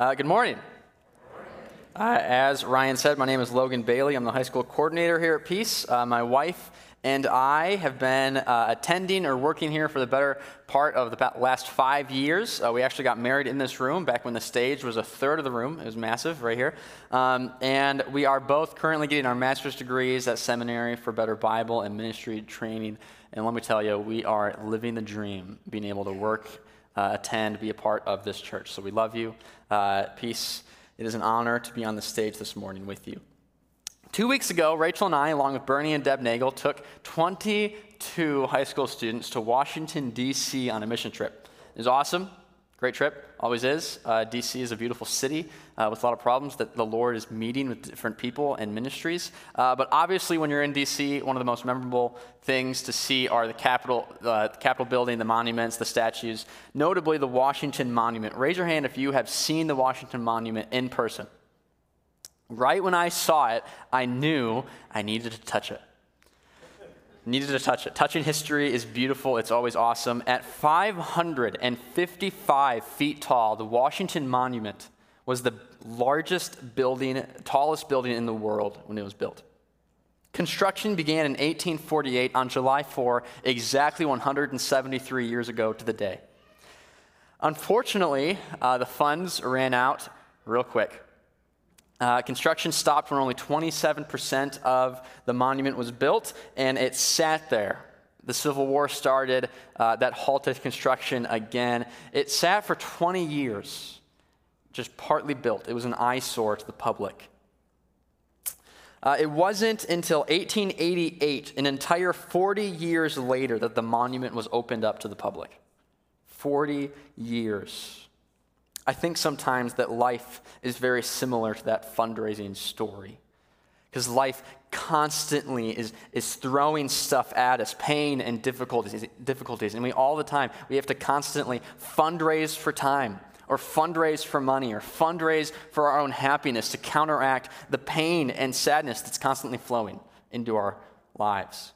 Uh, good morning. Uh, as Ryan said, my name is Logan Bailey. I'm the high school coordinator here at Peace. Uh, my wife and I have been uh, attending or working here for the better part of the last five years. Uh, we actually got married in this room back when the stage was a third of the room. It was massive right here. Um, and we are both currently getting our master's degrees at seminary for better Bible and ministry training. And let me tell you, we are living the dream, being able to work, uh, attend, be a part of this church. So we love you. Uh, peace. It is an honor to be on the stage this morning with you. Two weeks ago, Rachel and I, along with Bernie and Deb Nagel, took 22 high school students to Washington, D.C. on a mission trip. It was awesome. Great trip, always is. Uh, DC is a beautiful city uh, with a lot of problems that the Lord is meeting with different people and ministries. Uh, but obviously, when you're in DC, one of the most memorable things to see are the Capitol, uh, the Capitol building, the monuments, the statues, notably the Washington Monument. Raise your hand if you have seen the Washington Monument in person. Right when I saw it, I knew I needed to touch it needed to touch it. Touching history is beautiful, it's always awesome. At 555 feet tall, the Washington Monument was the largest building, tallest building in the world when it was built. Construction began in 1848 on July 4, exactly 173 years ago to the day. Unfortunately, uh, the funds ran out real quick. Uh, construction stopped when only 27% of the monument was built, and it sat there. The Civil War started, uh, that halted construction again. It sat for 20 years, just partly built. It was an eyesore to the public. Uh, it wasn't until 1888, an entire 40 years later, that the monument was opened up to the public. 40 years. I think sometimes that life is very similar to that fundraising story. Because life constantly is, is throwing stuff at us, pain and difficulties, difficulties. And we all the time, we have to constantly fundraise for time or fundraise for money or fundraise for our own happiness to counteract the pain and sadness that's constantly flowing into our lives.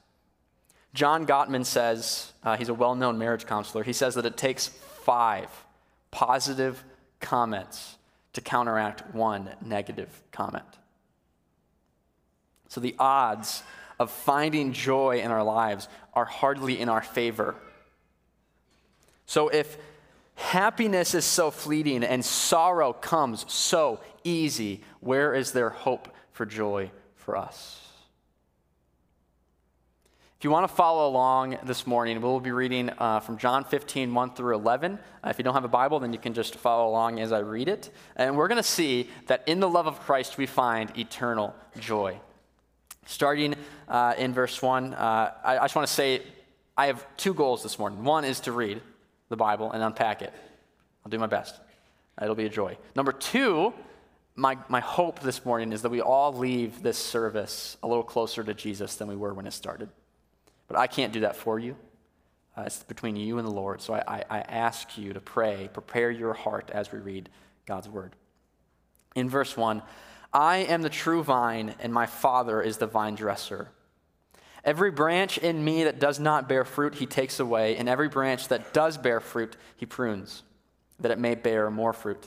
John Gottman says, uh, he's a well known marriage counselor, he says that it takes five positive comments to counteract one negative comment. So the odds of finding joy in our lives are hardly in our favor. So if happiness is so fleeting and sorrow comes so easy, where is there hope for joy for us? If you want to follow along this morning, we'll be reading uh, from John 15, 1 through 11. Uh, if you don't have a Bible, then you can just follow along as I read it. And we're going to see that in the love of Christ, we find eternal joy. Starting uh, in verse 1, uh, I, I just want to say I have two goals this morning. One is to read the Bible and unpack it. I'll do my best. It'll be a joy. Number two, my, my hope this morning is that we all leave this service a little closer to Jesus than we were when it started. But I can't do that for you. Uh, it's between you and the Lord. So I, I, I ask you to pray, prepare your heart as we read God's word. In verse 1, I am the true vine, and my Father is the vine dresser. Every branch in me that does not bear fruit, he takes away, and every branch that does bear fruit, he prunes, that it may bear more fruit.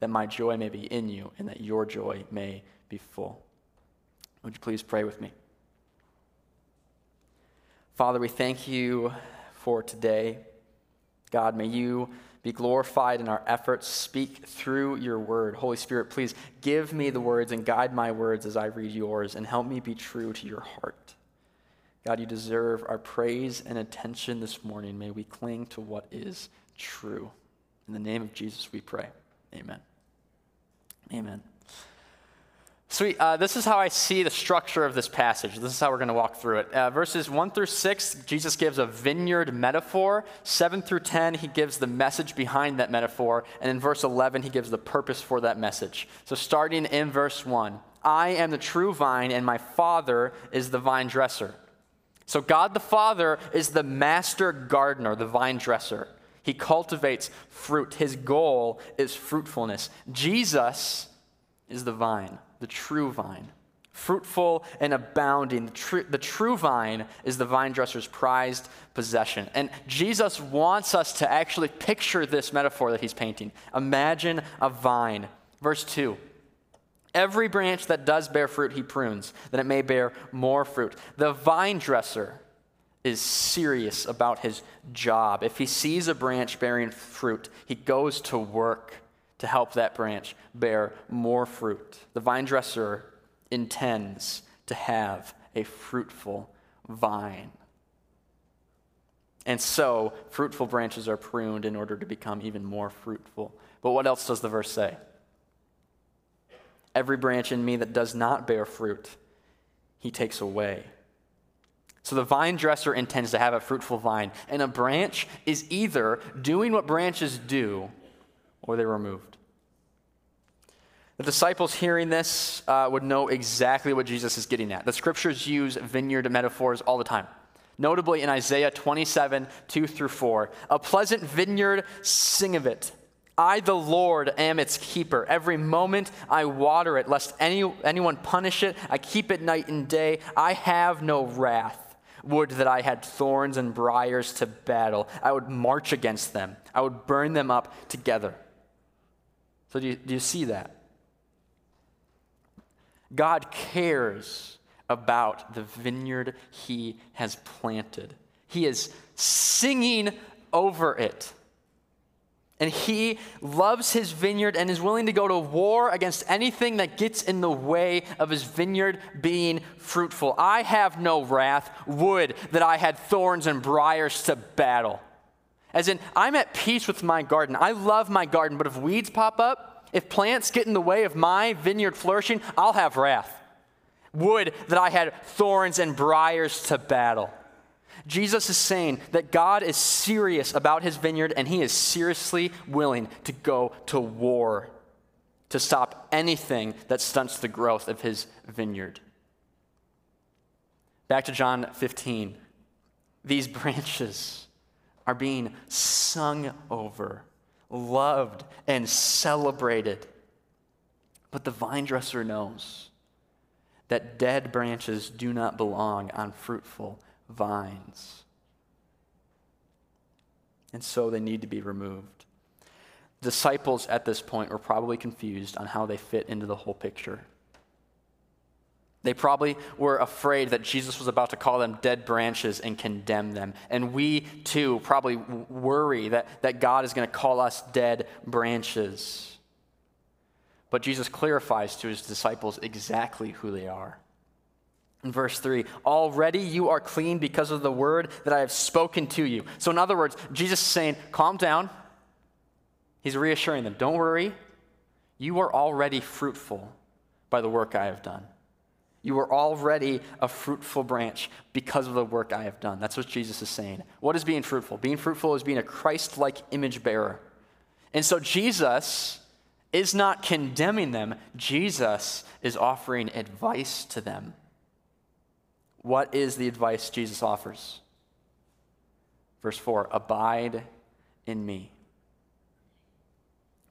that my joy may be in you and that your joy may be full. Would you please pray with me? Father, we thank you for today. God, may you be glorified in our efforts. Speak through your word. Holy Spirit, please give me the words and guide my words as I read yours and help me be true to your heart. God, you deserve our praise and attention this morning. May we cling to what is true. In the name of Jesus, we pray. Amen. Amen. Sweet. Uh, this is how I see the structure of this passage. This is how we're going to walk through it. Uh, verses 1 through 6, Jesus gives a vineyard metaphor. 7 through 10, he gives the message behind that metaphor. And in verse 11, he gives the purpose for that message. So starting in verse 1, I am the true vine, and my Father is the vine dresser. So God the Father is the master gardener, the vine dresser. He cultivates fruit. His goal is fruitfulness. Jesus is the vine the true vine, fruitful and abounding. The, tr- the true vine is the vine dresser's prized possession. And Jesus wants us to actually picture this metaphor that he's painting. Imagine a vine. Verse 2. Every branch that does bear fruit, he prunes, that it may bear more fruit. The vine dresser is serious about his job. If he sees a branch bearing fruit, he goes to work to help that branch bear more fruit. The vine dresser intends to have a fruitful vine. And so, fruitful branches are pruned in order to become even more fruitful. But what else does the verse say? Every branch in me that does not bear fruit, he takes away. So the vine dresser intends to have a fruitful vine, and a branch is either doing what branches do or they're removed. The disciples hearing this uh, would know exactly what Jesus is getting at. The scriptures use vineyard metaphors all the time. Notably in Isaiah 27, 2 through 4. A pleasant vineyard, sing of it. I, the Lord, am its keeper. Every moment I water it, lest any, anyone punish it. I keep it night and day. I have no wrath. Would that I had thorns and briars to battle. I would march against them, I would burn them up together. So, do you, do you see that? God cares about the vineyard he has planted. He is singing over it. And he loves his vineyard and is willing to go to war against anything that gets in the way of his vineyard being fruitful. I have no wrath. Would that I had thorns and briars to battle. As in, I'm at peace with my garden. I love my garden, but if weeds pop up, if plants get in the way of my vineyard flourishing, I'll have wrath. Would that I had thorns and briars to battle. Jesus is saying that God is serious about his vineyard and he is seriously willing to go to war to stop anything that stunts the growth of his vineyard. Back to John 15. These branches are being sung over, loved, and celebrated. But the vine dresser knows that dead branches do not belong on fruitful vines. And so they need to be removed. Disciples at this point were probably confused on how they fit into the whole picture. They probably were afraid that Jesus was about to call them dead branches and condemn them. And we too probably worry that, that God is going to call us dead branches. But Jesus clarifies to his disciples exactly who they are. In verse 3, already you are clean because of the word that I have spoken to you. So, in other words, Jesus is saying, calm down. He's reassuring them, don't worry. You are already fruitful by the work I have done. You are already a fruitful branch because of the work I have done. That's what Jesus is saying. What is being fruitful? Being fruitful is being a Christ like image bearer. And so Jesus is not condemning them, Jesus is offering advice to them. What is the advice Jesus offers? Verse 4 Abide in me.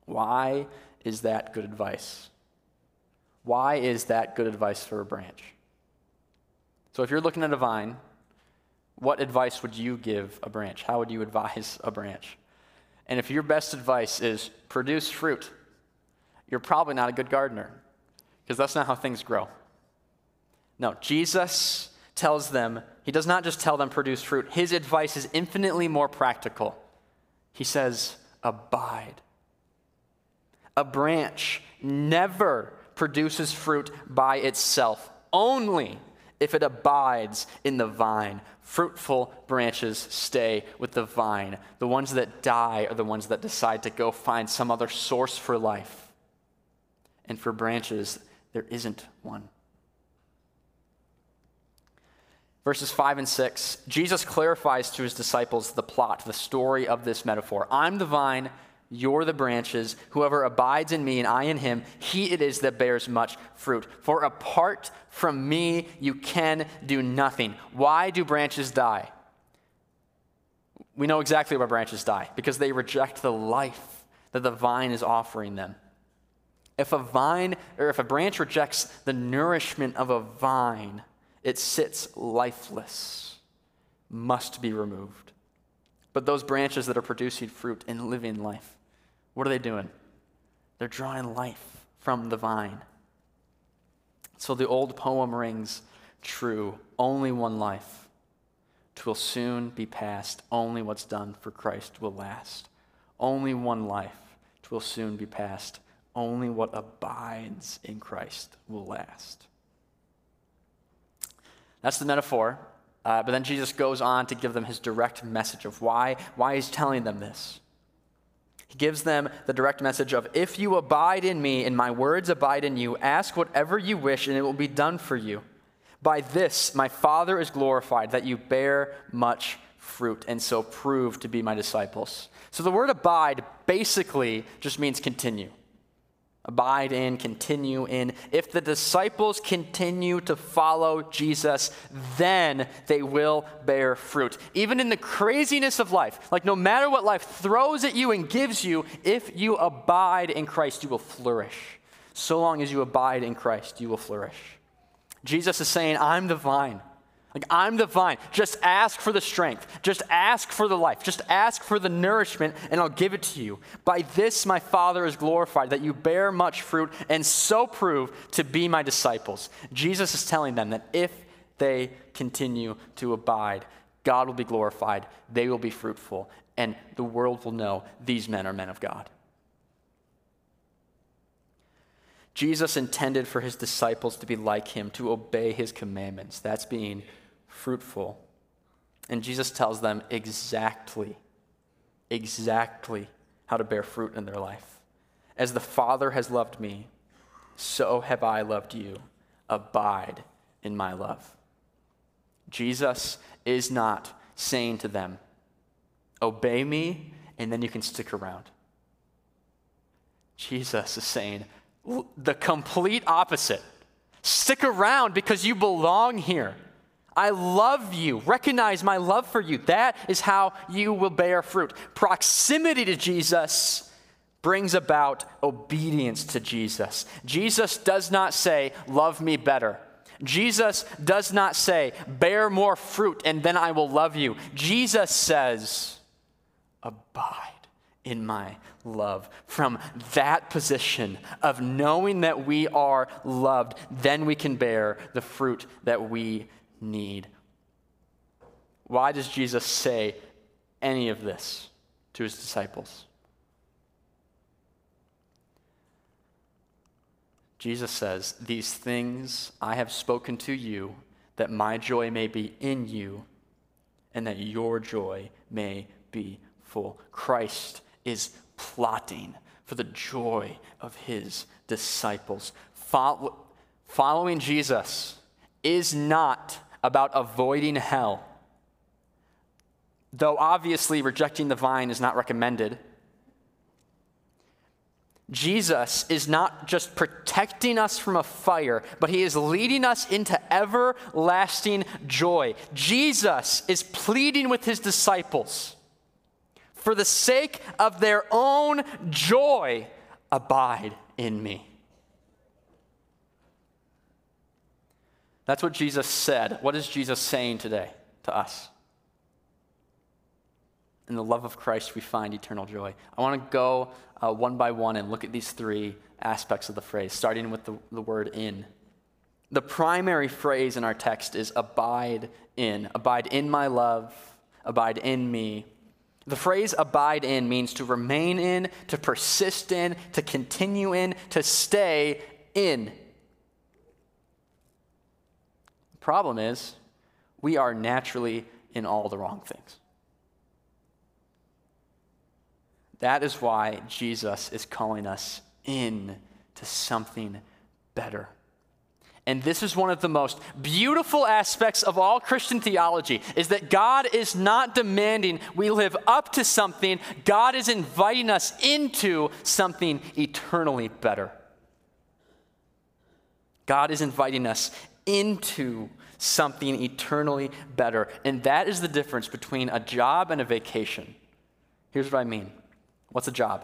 Why is that good advice? Why is that good advice for a branch? So, if you're looking at a vine, what advice would you give a branch? How would you advise a branch? And if your best advice is produce fruit, you're probably not a good gardener because that's not how things grow. No, Jesus tells them, he does not just tell them produce fruit, his advice is infinitely more practical. He says, abide. A branch never produces fruit by itself, only if it abides in the vine. Fruitful branches stay with the vine. The ones that die are the ones that decide to go find some other source for life. And for branches, there isn't one. Verses 5 and 6, Jesus clarifies to his disciples the plot, the story of this metaphor. I'm the vine, you're the branches. Whoever abides in me and I in him, he it is that bears much fruit. For apart from me, you can do nothing. Why do branches die? We know exactly why branches die because they reject the life that the vine is offering them. If a vine or if a branch rejects the nourishment of a vine, it sits lifeless, must be removed. But those branches that are producing fruit and living life, what are they doing? They're drawing life from the vine. So the old poem rings true only one life. Twill soon be past. Only what's done for Christ will last. Only one life. Twill soon be past. Only what abides in Christ will last. That's the metaphor. Uh, but then Jesus goes on to give them his direct message of why, why he's telling them this. He gives them the direct message of if you abide in me and my words abide in you, ask whatever you wish and it will be done for you. By this my Father is glorified, that you bear much fruit and so prove to be my disciples. So the word abide basically just means continue. Abide in, continue in. If the disciples continue to follow Jesus, then they will bear fruit. Even in the craziness of life, like no matter what life throws at you and gives you, if you abide in Christ, you will flourish. So long as you abide in Christ, you will flourish. Jesus is saying, I'm the vine. Like, I'm the vine. Just ask for the strength. Just ask for the life. Just ask for the nourishment, and I'll give it to you. By this, my Father is glorified, that you bear much fruit and so prove to be my disciples. Jesus is telling them that if they continue to abide, God will be glorified, they will be fruitful, and the world will know these men are men of God. Jesus intended for his disciples to be like him, to obey his commandments. That's being fruitful. And Jesus tells them exactly, exactly how to bear fruit in their life. As the Father has loved me, so have I loved you. Abide in my love. Jesus is not saying to them, Obey me, and then you can stick around. Jesus is saying the complete opposite. Stick around because you belong here. I love you. Recognize my love for you. That is how you will bear fruit. Proximity to Jesus brings about obedience to Jesus. Jesus does not say, Love me better. Jesus does not say, Bear more fruit and then I will love you. Jesus says, Abide in my love. From that position of knowing that we are loved, then we can bear the fruit that we need. Why does Jesus say any of this to his disciples? Jesus says, These things I have spoken to you, that my joy may be in you, and that your joy may be full. Christ is plotting for the joy of his disciples. following Jesus is not about avoiding hell. Though obviously rejecting the vine is not recommended, Jesus is not just protecting us from a fire, but he is leading us into everlasting joy. Jesus is pleading with his disciples for the sake of their own joy, abide in me. That's what Jesus said. What is Jesus saying today to us? In the love of Christ, we find eternal joy. I want to go uh, one by one and look at these three aspects of the phrase, starting with the, the word in. The primary phrase in our text is abide in. Abide in my love, abide in me. The phrase abide in means to remain in, to persist in, to continue in, to stay in. The problem is, we are naturally in all the wrong things. That is why Jesus is calling us in to something better. And this is one of the most beautiful aspects of all Christian theology is that God is not demanding we live up to something, God is inviting us into something eternally better. God is inviting us into something eternally better. And that is the difference between a job and a vacation. Here's what I mean What's a job?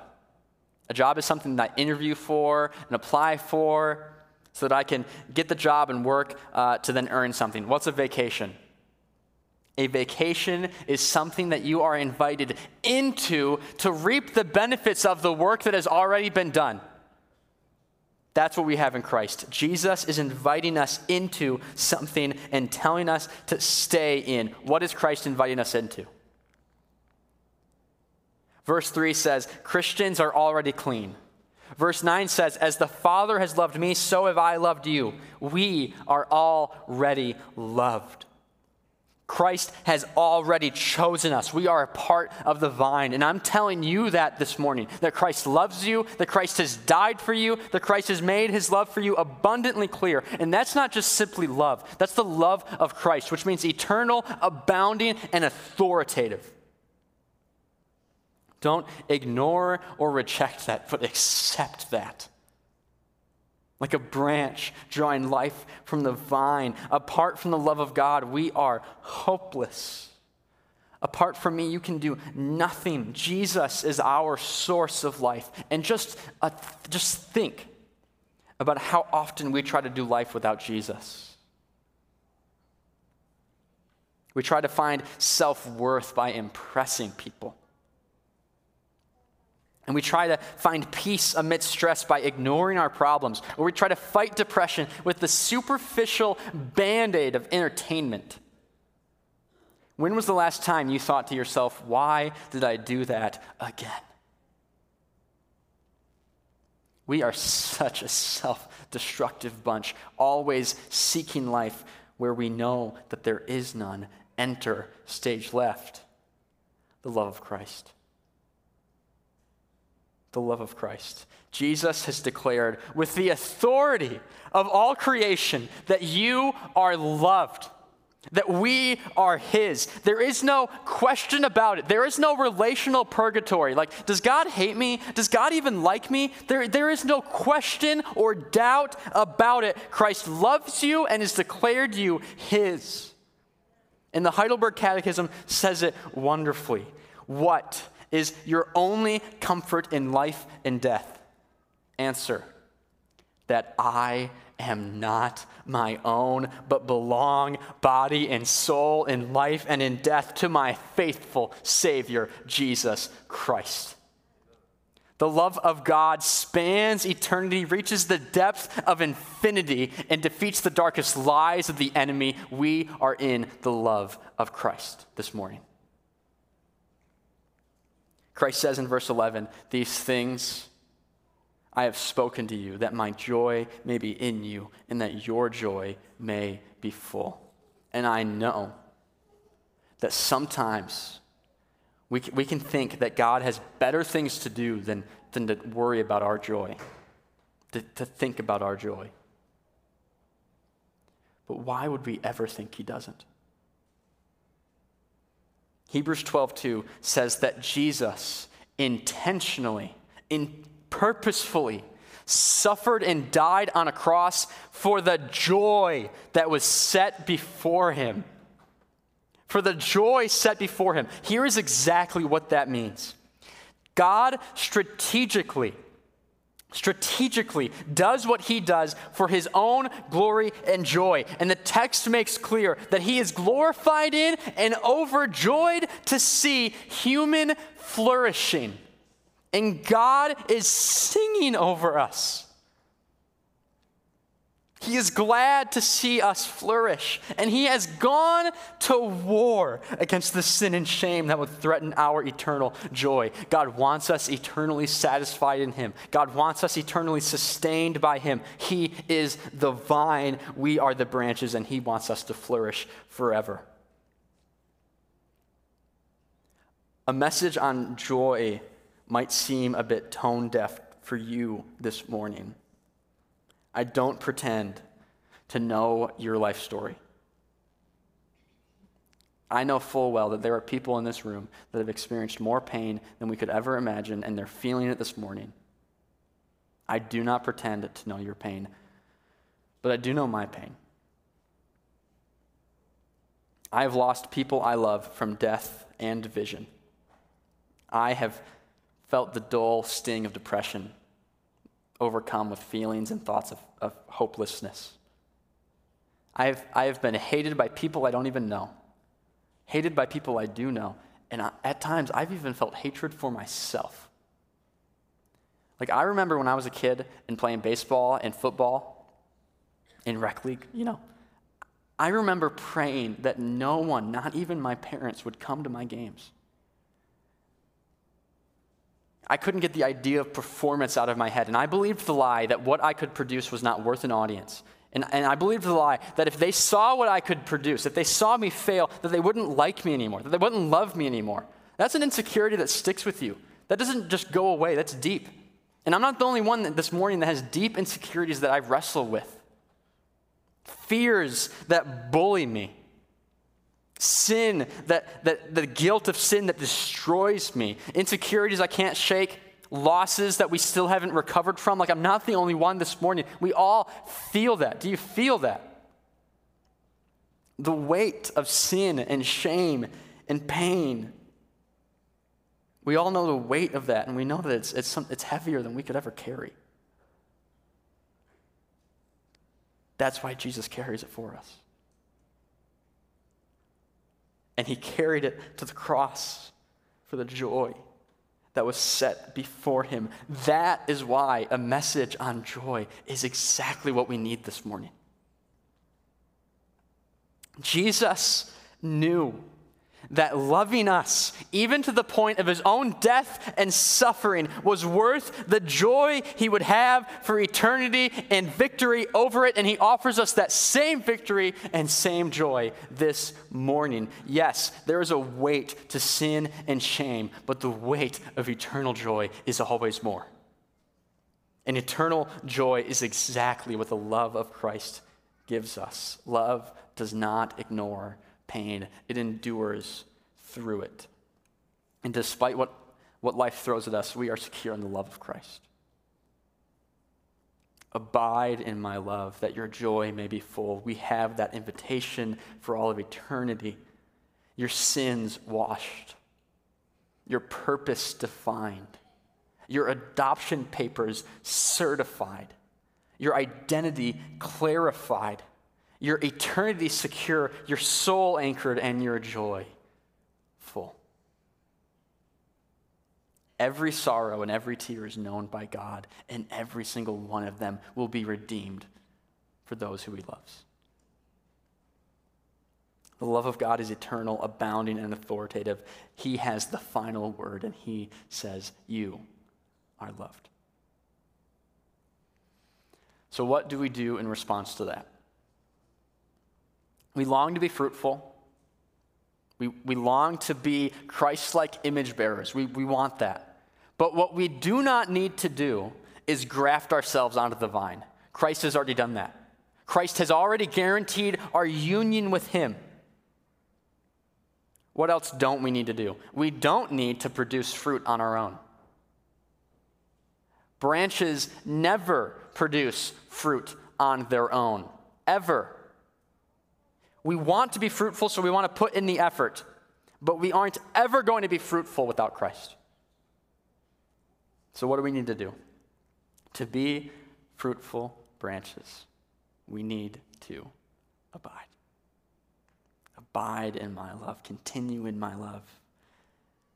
A job is something that I interview for and apply for so that I can get the job and work uh, to then earn something. What's a vacation? A vacation is something that you are invited into to reap the benefits of the work that has already been done. That's what we have in Christ. Jesus is inviting us into something and telling us to stay in. What is Christ inviting us into? Verse 3 says, Christians are already clean. Verse 9 says, As the Father has loved me, so have I loved you. We are already loved. Christ has already chosen us. We are a part of the vine. And I'm telling you that this morning that Christ loves you, that Christ has died for you, that Christ has made his love for you abundantly clear. And that's not just simply love, that's the love of Christ, which means eternal, abounding, and authoritative. Don't ignore or reject that, but accept that. Like a branch drawing life from the vine. Apart from the love of God, we are hopeless. Apart from me, you can do nothing. Jesus is our source of life. And just, uh, just think about how often we try to do life without Jesus. We try to find self worth by impressing people. And we try to find peace amidst stress by ignoring our problems, or we try to fight depression with the superficial band aid of entertainment. When was the last time you thought to yourself, why did I do that again? We are such a self destructive bunch, always seeking life where we know that there is none. Enter stage left, the love of Christ the love of Christ. Jesus has declared with the authority of all creation that you are loved, that we are His. There is no question about it. There is no relational purgatory. Like, does God hate me? Does God even like me? There, there is no question or doubt about it. Christ loves you and has declared you His. And the Heidelberg Catechism says it wonderfully. What is your only comfort in life and death? Answer that I am not my own, but belong body and soul in life and in death to my faithful Savior, Jesus Christ. The love of God spans eternity, reaches the depth of infinity, and defeats the darkest lies of the enemy. We are in the love of Christ this morning. Christ says in verse 11, These things I have spoken to you, that my joy may be in you, and that your joy may be full. And I know that sometimes we, we can think that God has better things to do than, than to worry about our joy, to, to think about our joy. But why would we ever think He doesn't? Hebrews 12:2 says that Jesus intentionally, in purposefully suffered and died on a cross for the joy that was set before him. For the joy set before him. Here is exactly what that means. God strategically strategically does what he does for his own glory and joy. And the text makes clear that he is glorified in and overjoyed to see human flourishing. And God is singing over us. He is glad to see us flourish, and He has gone to war against the sin and shame that would threaten our eternal joy. God wants us eternally satisfied in Him, God wants us eternally sustained by Him. He is the vine, we are the branches, and He wants us to flourish forever. A message on joy might seem a bit tone deaf for you this morning. I don't pretend to know your life story. I know full well that there are people in this room that have experienced more pain than we could ever imagine, and they're feeling it this morning. I do not pretend to know your pain, but I do know my pain. I have lost people I love from death and vision. I have felt the dull sting of depression overcome with feelings and thoughts of, of hopelessness. I have, I have been hated by people I don't even know, hated by people I do know, and I, at times I've even felt hatred for myself. Like, I remember when I was a kid and playing baseball and football in rec league, you know, I remember praying that no one, not even my parents, would come to my games. I couldn't get the idea of performance out of my head. And I believed the lie that what I could produce was not worth an audience. And, and I believed the lie that if they saw what I could produce, if they saw me fail, that they wouldn't like me anymore, that they wouldn't love me anymore. That's an insecurity that sticks with you. That doesn't just go away, that's deep. And I'm not the only one this morning that has deep insecurities that I wrestle with. Fears that bully me sin, that, that the guilt of sin that destroys me, insecurities I can't shake, losses that we still haven't recovered from. Like, I'm not the only one this morning. We all feel that. Do you feel that? The weight of sin and shame and pain. We all know the weight of that, and we know that it's, it's, some, it's heavier than we could ever carry. That's why Jesus carries it for us and he carried it to the cross for the joy that was set before him. That is why a message on joy is exactly what we need this morning. Jesus knew that loving us, even to the point of his own death and suffering, was worth the joy he would have for eternity and victory over it. And he offers us that same victory and same joy this morning. Yes, there is a weight to sin and shame, but the weight of eternal joy is always more. And eternal joy is exactly what the love of Christ gives us. Love does not ignore pain, it endures through it. And despite what, what life throws at us, we are secure in the love of Christ. Abide in my love, that your joy may be full. We have that invitation for all of eternity. Your sins washed, your purpose defined, your adoption papers certified, your identity clarified your eternity secure, your soul anchored, and your joy full. Every sorrow and every tear is known by God, and every single one of them will be redeemed for those who He loves. The love of God is eternal, abounding, and authoritative. He has the final word, and He says, You are loved. So, what do we do in response to that? We long to be fruitful. We, we long to be Christ like image bearers. We, we want that. But what we do not need to do is graft ourselves onto the vine. Christ has already done that. Christ has already guaranteed our union with Him. What else don't we need to do? We don't need to produce fruit on our own. Branches never produce fruit on their own, ever. We want to be fruitful, so we want to put in the effort, but we aren't ever going to be fruitful without Christ. So, what do we need to do? To be fruitful branches, we need to abide. Abide in my love, continue in my love,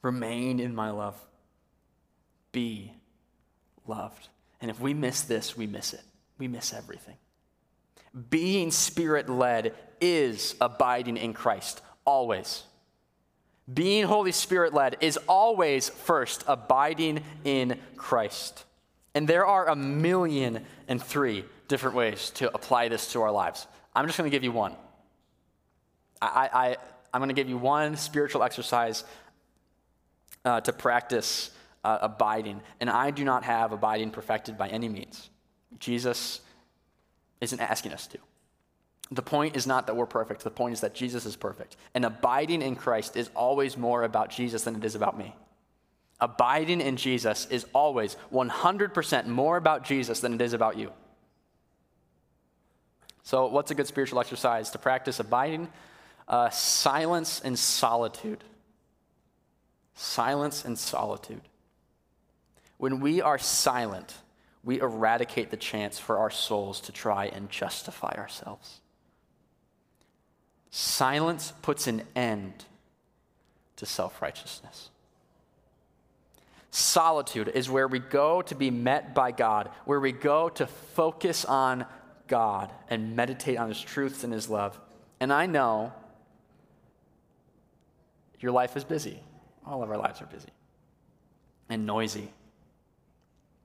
remain in my love, be loved. And if we miss this, we miss it. We miss everything. Being spirit led is abiding in Christ, always. Being Holy Spirit led is always first abiding in Christ. And there are a million and three different ways to apply this to our lives. I'm just going to give you one. I, I, I'm going to give you one spiritual exercise uh, to practice uh, abiding. And I do not have abiding perfected by any means. Jesus isn't asking us to. The point is not that we're perfect, the point is that Jesus is perfect. And abiding in Christ is always more about Jesus than it is about me. Abiding in Jesus is always 100% more about Jesus than it is about you. So, what's a good spiritual exercise to practice abiding? Uh, silence and solitude. Silence and solitude. When we are silent, we eradicate the chance for our souls to try and justify ourselves. Silence puts an end to self righteousness. Solitude is where we go to be met by God, where we go to focus on God and meditate on His truths and His love. And I know your life is busy. All of our lives are busy and noisy.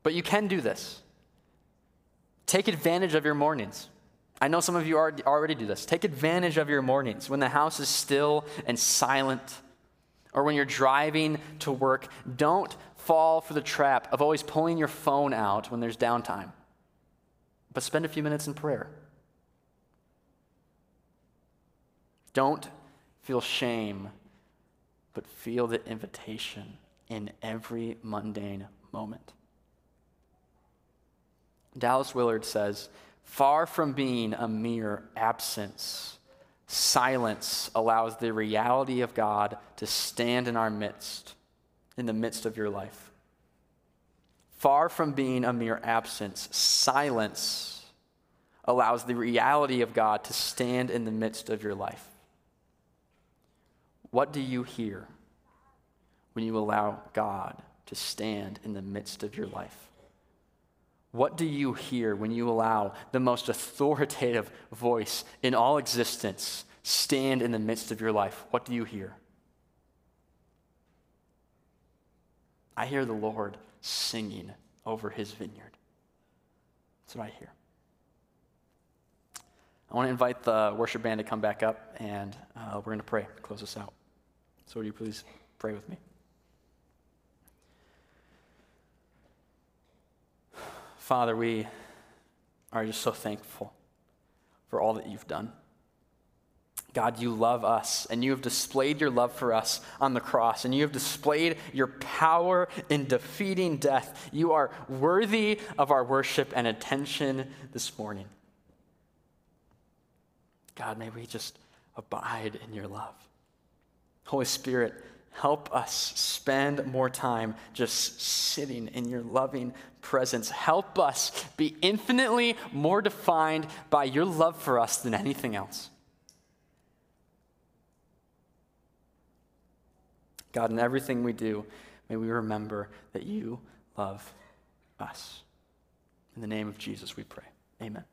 But you can do this. Take advantage of your mornings. I know some of you already do this. Take advantage of your mornings when the house is still and silent, or when you're driving to work. Don't fall for the trap of always pulling your phone out when there's downtime, but spend a few minutes in prayer. Don't feel shame, but feel the invitation in every mundane moment. Dallas Willard says, Far from being a mere absence, silence allows the reality of God to stand in our midst, in the midst of your life. Far from being a mere absence, silence allows the reality of God to stand in the midst of your life. What do you hear when you allow God to stand in the midst of your life? What do you hear when you allow the most authoritative voice in all existence stand in the midst of your life? What do you hear? I hear the Lord singing over his vineyard. That's what I hear. I want to invite the worship band to come back up, and uh, we're going to pray, close us out. So, would you please pray with me? Father, we are just so thankful for all that you've done. God, you love us, and you have displayed your love for us on the cross, and you have displayed your power in defeating death. You are worthy of our worship and attention this morning. God, may we just abide in your love. Holy Spirit, help us spend more time just sitting in your loving presence. Help us be infinitely more defined by your love for us than anything else. God, in everything we do, may we remember that you love us. In the name of Jesus, we pray. Amen.